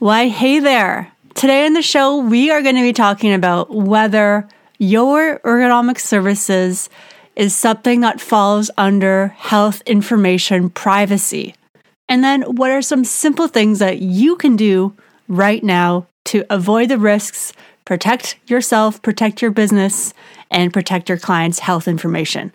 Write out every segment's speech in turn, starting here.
Why, hey there. Today on the show, we are going to be talking about whether your ergonomic services is something that falls under health information privacy. And then, what are some simple things that you can do right now to avoid the risks, protect yourself, protect your business, and protect your clients' health information?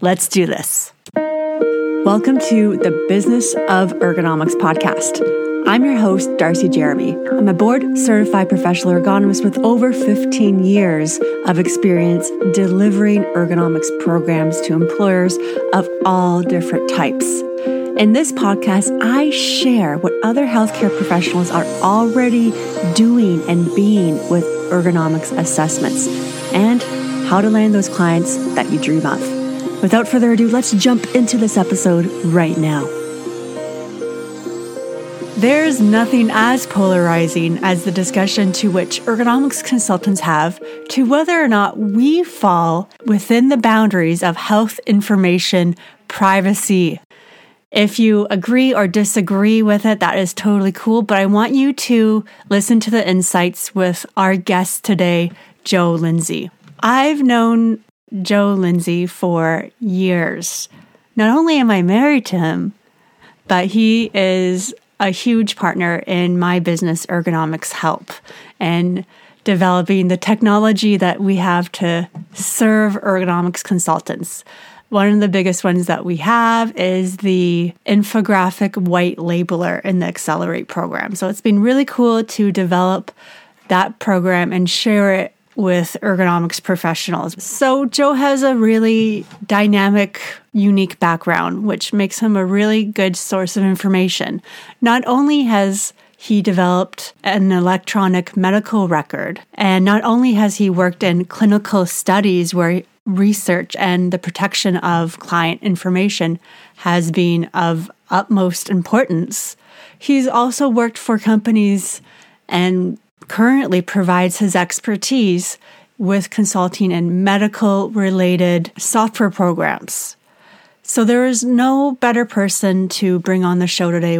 Let's do this. Welcome to the Business of Ergonomics podcast. I'm your host, Darcy Jeremy. I'm a board certified professional ergonomist with over 15 years of experience delivering ergonomics programs to employers of all different types. In this podcast, I share what other healthcare professionals are already doing and being with ergonomics assessments and how to land those clients that you dream of. Without further ado, let's jump into this episode right now. There's nothing as polarizing as the discussion to which ergonomics consultants have to whether or not we fall within the boundaries of health information privacy. If you agree or disagree with it, that is totally cool. But I want you to listen to the insights with our guest today, Joe Lindsay. I've known Joe Lindsay for years. Not only am I married to him, but he is a huge partner in my business, Ergonomics Help, and developing the technology that we have to serve ergonomics consultants. One of the biggest ones that we have is the infographic white labeler in the Accelerate program. So it's been really cool to develop that program and share it with ergonomics professionals. So, Joe has a really dynamic, unique background, which makes him a really good source of information. Not only has he developed an electronic medical record, and not only has he worked in clinical studies where research and the protection of client information has been of utmost importance, he's also worked for companies and currently provides his expertise with consulting in medical related software programs. So there is no better person to bring on the show today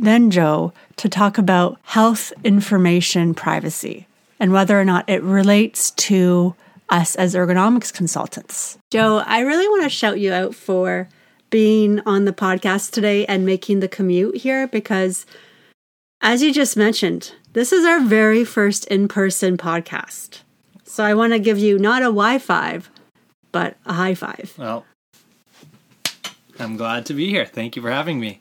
than Joe to talk about health information privacy and whether or not it relates to us as ergonomics consultants. Joe, I really want to shout you out for being on the podcast today and making the commute here because, as you just mentioned, this is our very first in person podcast. So I want to give you not a Wi Fi, but a high five. Well, I'm glad to be here. Thank you for having me.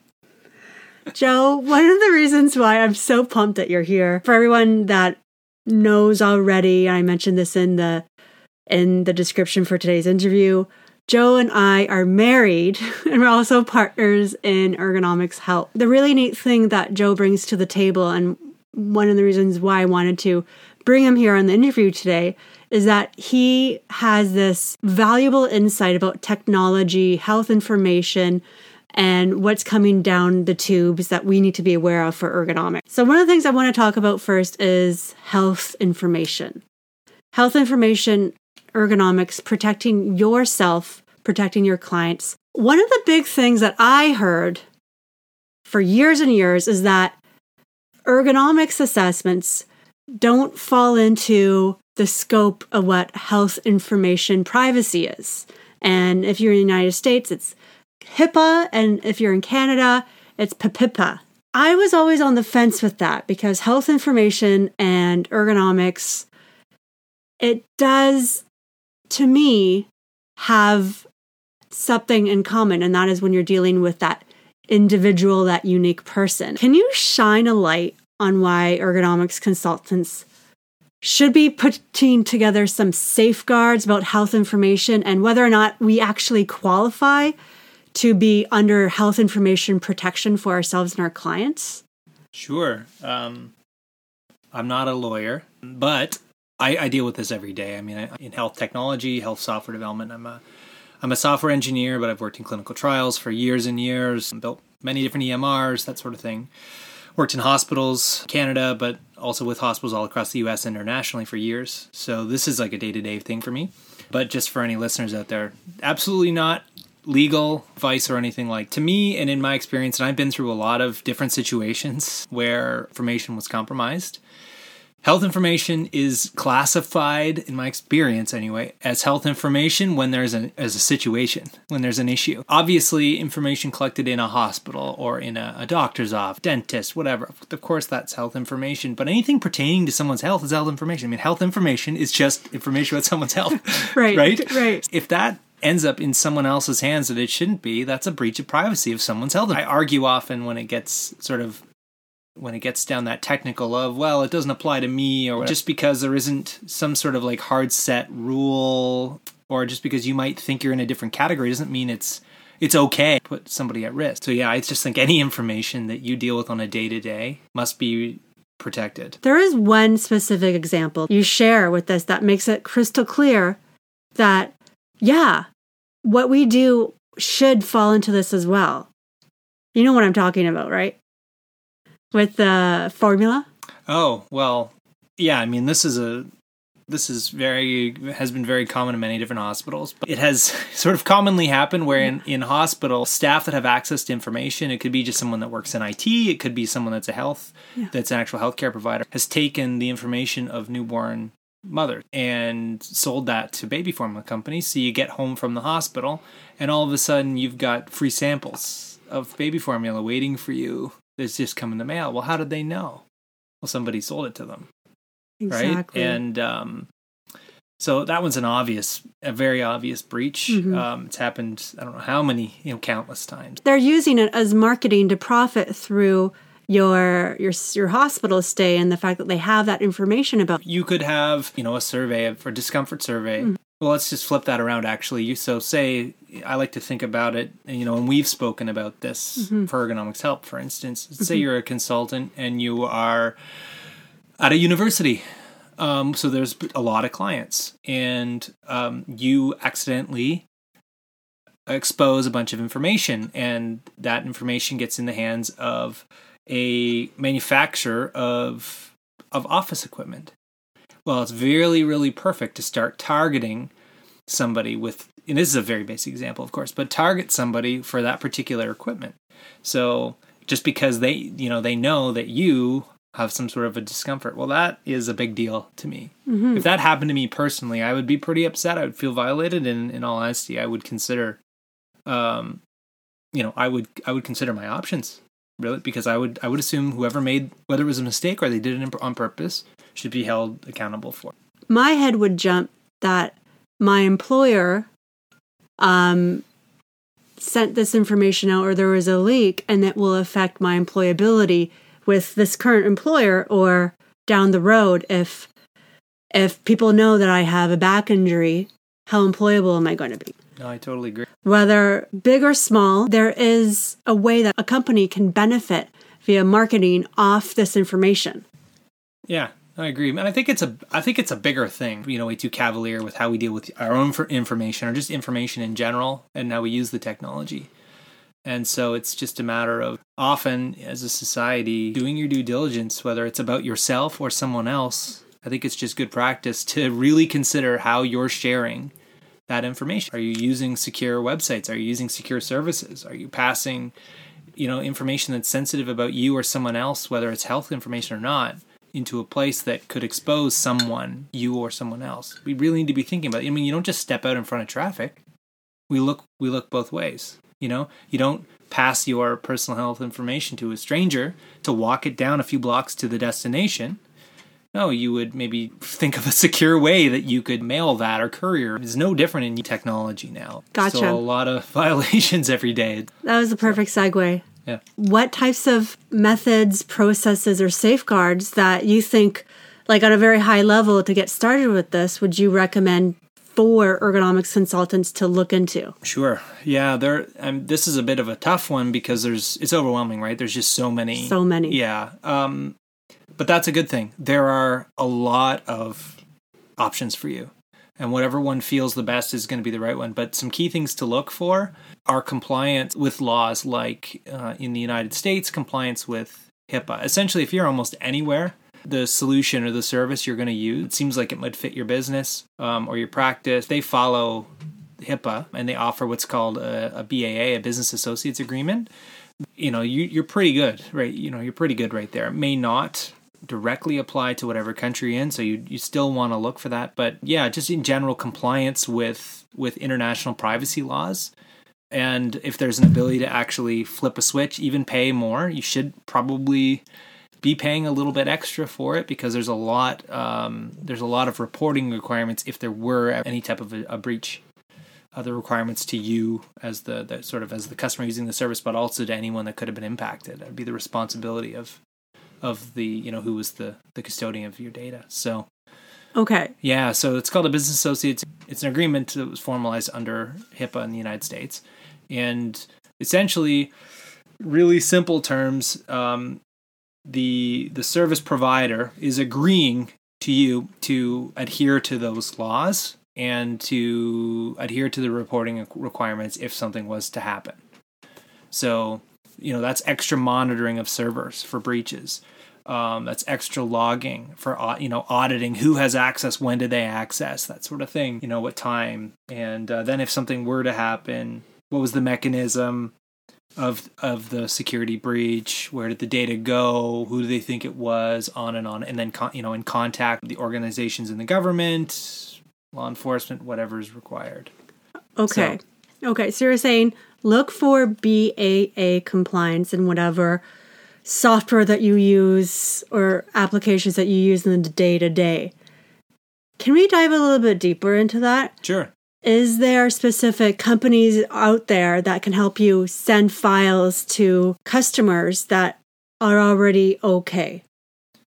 Joe, one of the reasons why I'm so pumped that you're here, for everyone that knows already, I mentioned this in the in the description for today's interview. Joe and I are married and we're also partners in ergonomics help. The really neat thing that Joe brings to the table and one of the reasons why I wanted to bring him here on the interview today is that he has this valuable insight about technology, health information, and what's coming down the tubes that we need to be aware of for ergonomics. So, one of the things I want to talk about first is health information. Health information, ergonomics, protecting yourself, protecting your clients. One of the big things that I heard for years and years is that ergonomics assessments don't fall into the scope of what health information privacy is. And if you're in the United States, it's HIPAA, and if you're in Canada, it's PIPA. I was always on the fence with that because health information and ergonomics, it does, to me, have something in common, and that is when you're dealing with that individual, that unique person. Can you shine a light on why ergonomics consultants should be putting together some safeguards about health information and whether or not we actually qualify to be under health information protection for ourselves and our clients? Sure. Um, I'm not a lawyer, but I, I, deal with this every day. I mean, I, in health technology, health software development, I'm a I'm a software engineer, but I've worked in clinical trials for years and years, built many different EMRs, that sort of thing worked in hospitals, Canada, but also with hospitals all across the US internationally for years. So this is like a day to day thing for me. But just for any listeners out there, absolutely not legal advice or anything like. To me, and in my experience, and I've been through a lot of different situations where information was compromised. Health information is classified, in my experience anyway, as health information when there's an as a situation, when there's an issue. Obviously, information collected in a hospital or in a, a doctor's office, dentist, whatever. Of course, that's health information. But anything pertaining to someone's health is health information. I mean, health information is just information about someone's health. right. Right. Right. If that ends up in someone else's hands that it shouldn't be, that's a breach of privacy of someone's health. I argue often when it gets sort of when it gets down that technical of well it doesn't apply to me or just because there isn't some sort of like hard set rule or just because you might think you're in a different category doesn't mean it's it's okay to put somebody at risk so yeah i just think any information that you deal with on a day to day must be protected There is one specific example you share with us that makes it crystal clear that, yeah, what we do should fall into this as well. You know what I'm talking about, right? With the formula? Oh well, yeah. I mean, this is a this is very has been very common in many different hospitals. But it has sort of commonly happened where in in hospital staff that have access to information, it could be just someone that works in IT, it could be someone that's a health that's an actual healthcare provider, has taken the information of newborn mother and sold that to baby formula companies. So you get home from the hospital, and all of a sudden you've got free samples of baby formula waiting for you. That's just come in the mail. Well, how did they know? Well, somebody sold it to them, Exactly. right? And um, so that one's an obvious, a very obvious breach. Mhm. Um, it's happened. I don't know how many, you know, countless times. they're using it as marketing to profit through your your your hospital stay and the fact that they have that information about you could have you know a survey for discomfort survey well let's just flip that around actually. You so say i like to think about it you know and we've spoken about this for ergonomics help for instance. Say you're a consultant and you are at a university um, so there's a lot of clients and um, you accidentally expose a bunch of information and that information gets in the hands of a manufacturer of of office equipment well it's really really perfect to start targeting somebody with and this is a very basic example of course but target somebody for that particular equipment. So just because they you know they know that you have some sort of a discomfort well that is a big deal to me. If that happened to me personally i would be pretty upset. I would feel violated and in all honesty i would consider um you know i would i would consider my options really because i would i would assume whoever made whether it was a mistake or they did it on purpose should be held accountable for my head would jump that my employer um, sent this information out or there was a leak and that will affect my employability with this current employer or down the road if if people know that I have a back injury, how employable am I going to be? no i totally agree Whether big or small, there is a way that a company can benefit via marketing off this information. yeah i agree. And i think it's a i think it's a bigger thing you know way too cavalier with how we deal with our own information or just information in general and how we use the technology. And so it's just a matter of often as a society doing your due diligence whether it's about yourself or someone else i think it's just good practice to really consider how you're sharing that information. Are you using secure websites? Are you using secure services? Are you passing you know information that's sensitive about you or someone else whether it's health information or not into a place that could expose someone you or someone else we really need to be thinking about it. i mean you don't just step out in front of traffic we look we look both ways you know you don't pass your personal health information to a stranger to walk it down a few blocks to the destination no you would maybe think of a secure way that you could mail that or courier it's no different in technology now Gotcha. so a lot of violations every day That was the perfect segue. Yeah What types of methods, processes, or safeguards that you think, like on a very high level, to get started with this, would you recommend for ergonomics consultants to look into? Sure. Yeah, there. Um, this is a bit of a tough one because there's it's overwhelming, right? There's just so many. So many. Yeah. Um, but that's a good thing. There are a lot of options for you, and whatever one feels the best is going to be the right one. But some key things to look for are compliance with laws, like uh, in the United States, compliance with HIPAA. Essentially, if you're almost anywhere, the solution or the service you're going to use, it seems like it might fit your business um, or your practice. They follow HIPAA and they offer what's called a, a BAA, a Business Associates Agreement, you know, you, you're pretty good, right? You know, you're pretty good right there. It may not directly apply to whatever country you're in, so you you still want to look for that. But yeah, just in general compliance with with international privacy laws. And if there's an ability to actually flip a switch, even pay more, you should probably be paying a little bit extra for it because there's a lot um, there's a lot of reporting requirements if there were any type of a, a breach other requirements to you as the, the, sort of as the customer using the service but also to anyone that could have been impacted it'd be the responsibility of of the you know who was the the custodian of your data. So okay. Yeah so it's called a business associates it's an agreement that was formalized under hipaa in the united states. And essentially really simple terms um, the the service provider is agreeing to you to adhere to those laws and to adhere to the reporting requirements if something was to happen. So, you know, that's extra monitoring of servers for breaches. Um, that's extra logging for you know auditing who has access, when did they access, that sort of thing. You know, what time, and uh, then if something were to happen, what was the mechanism? of of the security breach where did the data go who do they think it was on and on and then con- you know in contact with the organizations in the government law enforcement whatever is required okay so, okay so you're saying look for baa compliance in whatever software that you use or applications that you use in the day to day can we dive a little bit deeper into that sure is there specific companies out there that can help you send files to customers that are already okay?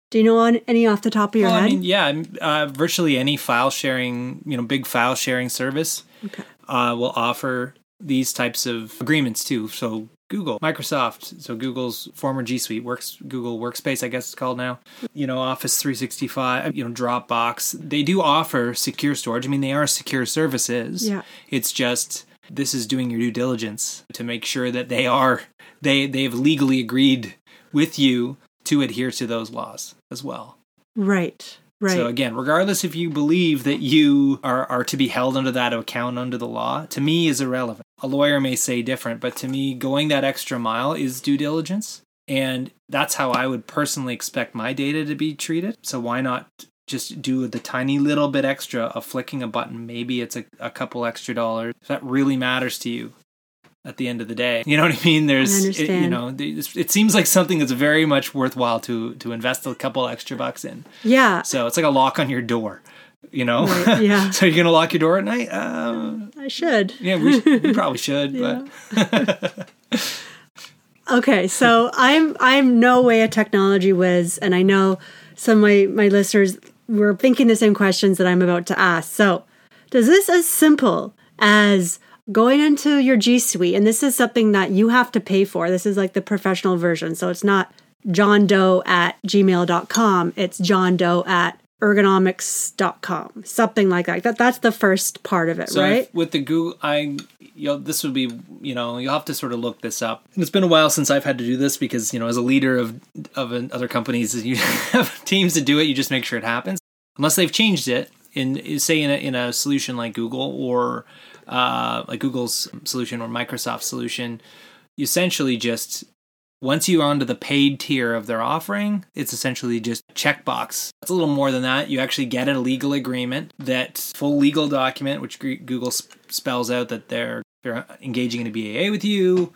Do you know any off the top of your well, head? I mean, yeah, uh, virtually any file sharing, you know, big file sharing service okay. Uh, will offer these types of agreements too. So Google, Microsoft, so Google's former G Suite, works Google Workspace, I guess it's called now. You know, Office 365, you know, Dropbox. They do offer secure storage. I mean, they are secure services. Yeah. It's just this is doing your due diligence to make sure that they are they they've legally agreed with you to adhere to those laws as well. Right. Right. So again, regardless if you believe that you are, are to be held under that account under the law, to me is irrelevant. A lawyer may say different, but to me, going that extra mile is due diligence. And that's how I would personally expect my data to be treated. So why not just do the tiny little bit extra of flicking a button? Maybe it's a, a couple extra dollars. If that really matters to you, at the end of the day. You know what I mean? There's, I it, you know, it seems like something that's very much worthwhile to to invest a couple extra bucks in. Yeah. So it's like a lock on your door. You know, right, yeah. so you're gonna lock your door at night? Uh, I should. Yeah, we, we probably should, but. okay, so I'm I'm no way a technology whiz, and I know some of my my listeners were thinking the same questions that I'm about to ask. So, does this as simple as going into your G Suite, and this is something that you have to pay for. This is like the professional version. So it's not John Doe at gmail.com, it's John Doe at ergonomics.com, something like that. that that's the first part of it, so right? With the Google, I, you know, this would be, you know, you'll have to sort of look this up. And it's been a while since I've had to do this because, you know, as a leader of, of other companies, you have teams to do it, you just make sure it happens. Unless they've changed it in, say, in a, in a solution like Google or uh, like Google's solution or Microsoft's solution, essentially just once you're onto the paid tier of their offering, it's essentially just a checkbox. It's a little more than that. You actually get a legal agreement, that full legal document, which Google spells out that they're they're engaging in a BAA with you.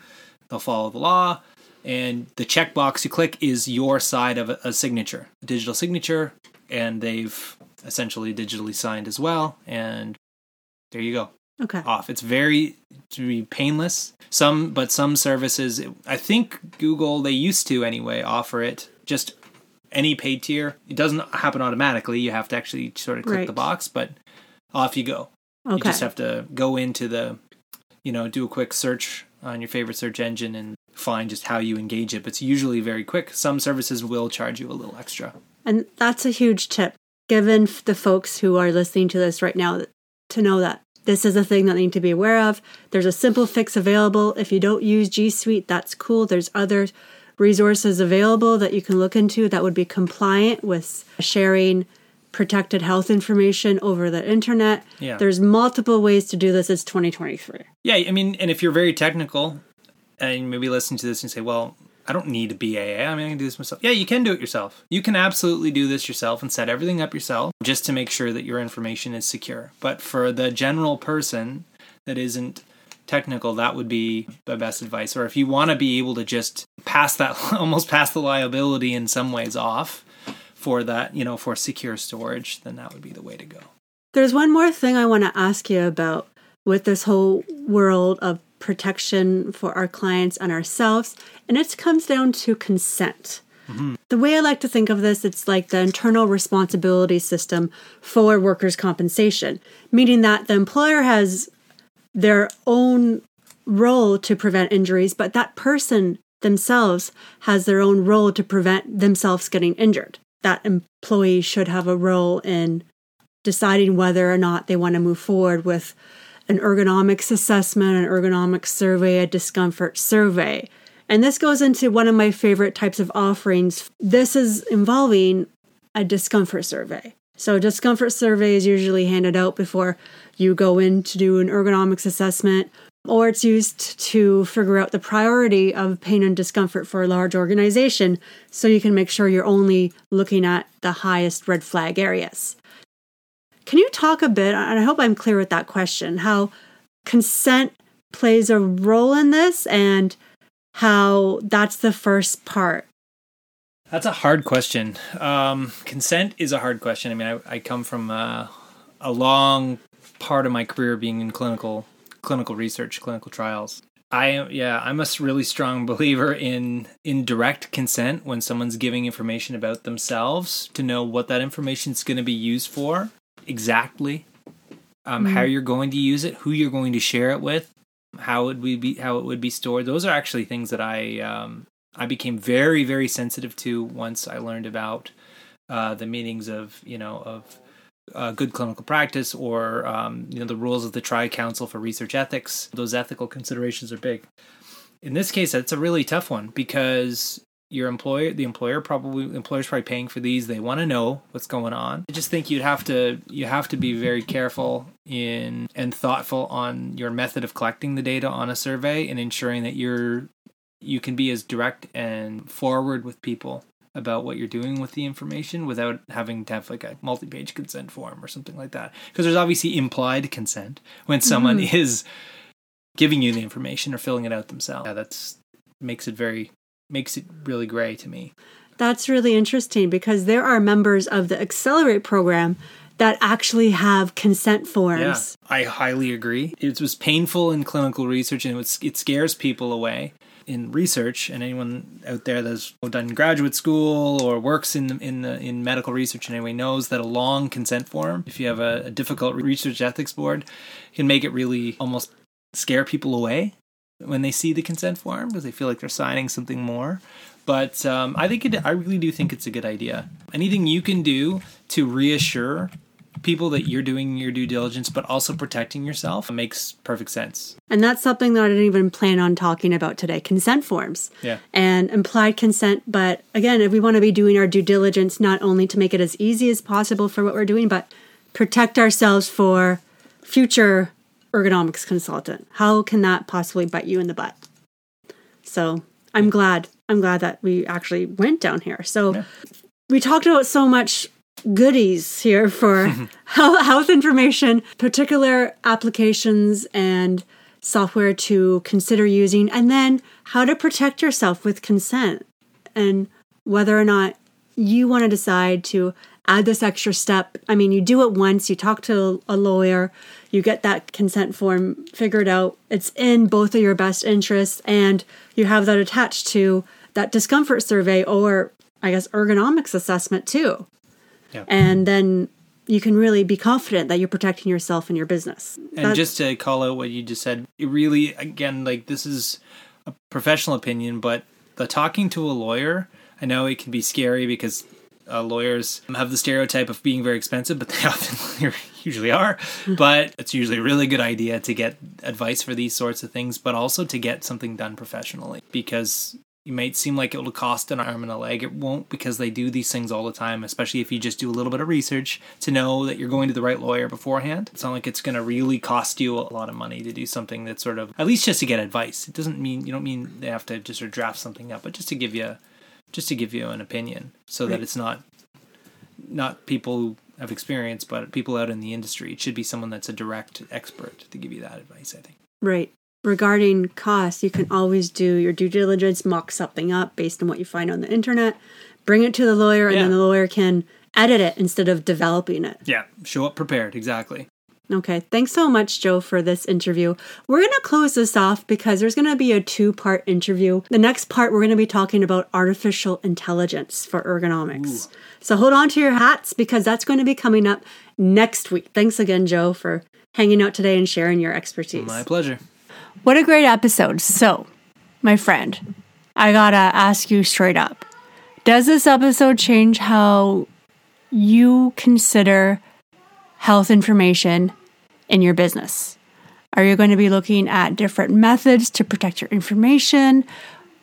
They'll follow the law, and the checkbox you click is your side of a signature, a digital signature, and they've essentially digitally signed as well. And there you go okay. off. It's very to be painless. Some, but some services, I think Google they used to anyway offer it just any paid tier. It doesn't happen automatically. You have to actually sort of click right. the box, but off you go. Okay. You just have to go into the, you know, do a quick search on your favorite search engine and find just how you engage it. But it's usually very quick. Some services will charge you a little extra. And that's a huge tip given the folks who are listening to this right now to know that this is a thing that you need to be aware of. There's a simple fix available. If you don't use G Suite, that's cool. There's other resources available that you can look into that would be compliant with sharing protected health information over the internet. Yeah. There's multiple ways to do this. It's 2023. Yeah, I mean, and if you're very technical and maybe listen to this and say, well, I don't need a BAA. I mean, I can do this myself. Yeah, you can do it yourself. You can absolutely do this yourself and set everything up yourself just to make sure that your information is secure. But for the general person that isn't technical, that would be the best advice. Or if you want to be able to just pass that, almost pass the liability in some ways off for that, you know, for secure storage, then that would be the way to go. There's one more thing I want to ask you about with this whole world of protection for our clients and ourselves, and it comes down to consent. Mm-hmm. The way I like to think of this, it's like the internal responsibility system for workers' compensation, meaning that the employer has their own role to prevent injuries, but that person themselves has their own role to prevent themselves getting injured. That employee should have a role in deciding whether or not they want to move forward with an ergonomics assessment, an ergonomics survey, a discomfort survey. And this goes into one of my favorite types of offerings. This is involving a discomfort survey. So, a discomfort survey is usually handed out before you go in to do an ergonomics assessment, or it's used to figure out the priority of pain and discomfort for a large organization so you can make sure you're only looking at the highest red flag areas. Can you talk a bit, and I hope I'm clear with that question, how consent plays a role in this and how that's the first part? That's a hard question. Um, consent is a hard question. I mean, I, I come from uh, a long part of my career being in clinical clinical research, clinical trials. I yeah, I'm a really strong believer in in direct consent when someone's giving information about themselves to know what that information is going to be used for exactly, um, mm-hmm. how you're going to use it, who you're going to share it with, how it would be how it would be stored. Those are actually things that I um, I became very very sensitive to once I learned about uh, the meanings of you know of uh, good clinical practice or um, you know the rules of the Tri Council for Research Ethics. Those ethical considerations are big. In this case, it's a really tough one because your employer the employer probably the employer's probably paying for these. They want to know what's going on. I just think you'd have to you have to be very careful in and thoughtful on your method of collecting the data on a survey and ensuring that you're you can be as direct and forward with people about what you're doing with the information without having to have like a multi-page consent form or something like that. Because there's obviously implied consent when someone mm. is giving you the information or filling it out themselves. Yeah that's makes it very makes it really gray to me. That's really interesting because there are members of the Accelerate program that actually have consent forms. Yeah, I highly agree. It was painful in clinical research and it, was, it scares people away in research and anyone out there that's done graduate school or works in the, in the, in medical research in any way knows that a long consent form if you have a, a difficult research ethics board can make it really almost scare people away when they see the consent form because they feel like they're signing something more. But um, I think it, I really do think it's a good idea. Anything you can do to reassure people that you're doing your due diligence, but also protecting yourself makes perfect sense. And that's something that I didn't even plan on talking about today consent forms yeah. and implied consent. But again, if we want to be doing our due diligence, not only to make it as easy as possible for what we're doing, but protect ourselves for future ergonomics consultant. How can that possibly bite you in the butt? So I'm glad. I'm glad that we actually went down here. So yeah. we talked about so much goodies here for health information, particular applications and software to consider using, and then how to protect yourself with consent and whether or not you want to decide to add this extra step. I mean, you do it once, you talk to a lawyer, you get that consent form figured out. It's in both of your best interests, and you have that attached to that discomfort survey or, I guess, ergonomics assessment too. Yeah. And then you can really be confident that you're protecting yourself and your business. And That's, just to call out what you just said, it really, again, like this is a professional opinion, but the talking to a lawyer, I know it can be scary because uh, lawyers have the stereotype of being very expensive, but they often usually are. But it's usually a really good idea to get advice for these sorts of things, but also to get something done professionally because it might seem like it'll cost an arm and a leg. It won't because they do these things all the time, especially if you just do a little bit of research to know that you're going to the right lawyer beforehand. It's not like it's going to really cost you a lot of money to do something that's sort of, at least just to get advice. It doesn't mean, you don't mean they have to just sort of draft something up, but just to give you, just to give you an opinion so right. that it's not, not people who have experience, but people out in the industry. It should be someone that's a direct expert to give you that advice, I think. Right regarding costs, you can always do your due diligence, mock something up based on what you find on the internet, bring it to the lawyer, and yeah. then the lawyer can edit it instead of developing it. Yeah, show up prepared, exactly. Okay, thanks so much, Joe, for this interview. We're going to close this off because there's going to be a two part interview. The next part, we're going to be talking about artificial intelligence for ergonomics. Ooh. So hold on to your hats because that's going to be coming up next week. Thanks again, Joe, for hanging out today and sharing your expertise. My pleasure. What a great episode. So, my friend, I gotta ask you straight up Does this episode change how you consider health information in your business? Are you going to be looking at different methods to protect your information?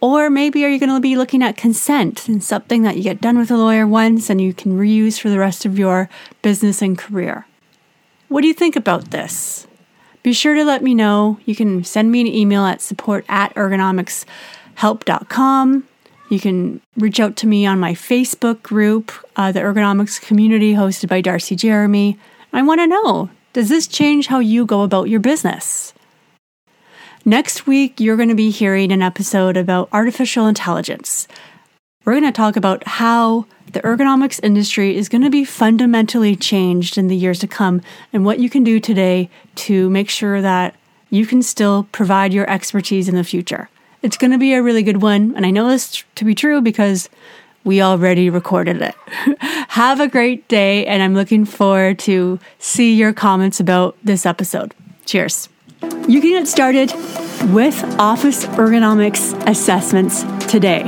Or maybe are you going to be looking at consent and something that you get done with a lawyer once and you can reuse for the rest of your business and career? What do you think about this? Be sure to let me know. You can send me an email at support at ergonomicshelp.com. You can reach out to me on my Facebook group, uh, the Ergonomics Community, hosted by Darcy Jeremy. I want to know does this change how you go about your business? Next week, you're going to be hearing an episode about artificial intelligence. We're going to talk about how the ergonomics industry is going to be fundamentally changed in the years to come and what you can do today to make sure that you can still provide your expertise in the future. It's going to be a really good one, and I know this to be true because we already recorded it. Have a great day, and I'm looking forward to see your comments about this episode. Cheers. You can get started with office ergonomics assessments today.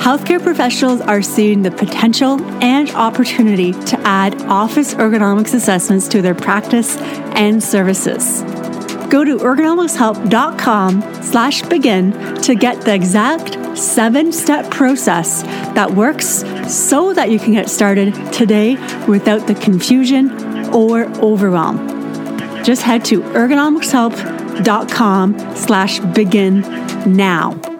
Healthcare professionals are seeing the potential and opportunity to add office ergonomics assessments to their practice and services. Go to ergonomicshelp.com slash begin to get the exact seven-step process that works so that you can get started today without the confusion or overwhelm. Just head to ergonomicshelp.com slash begin now.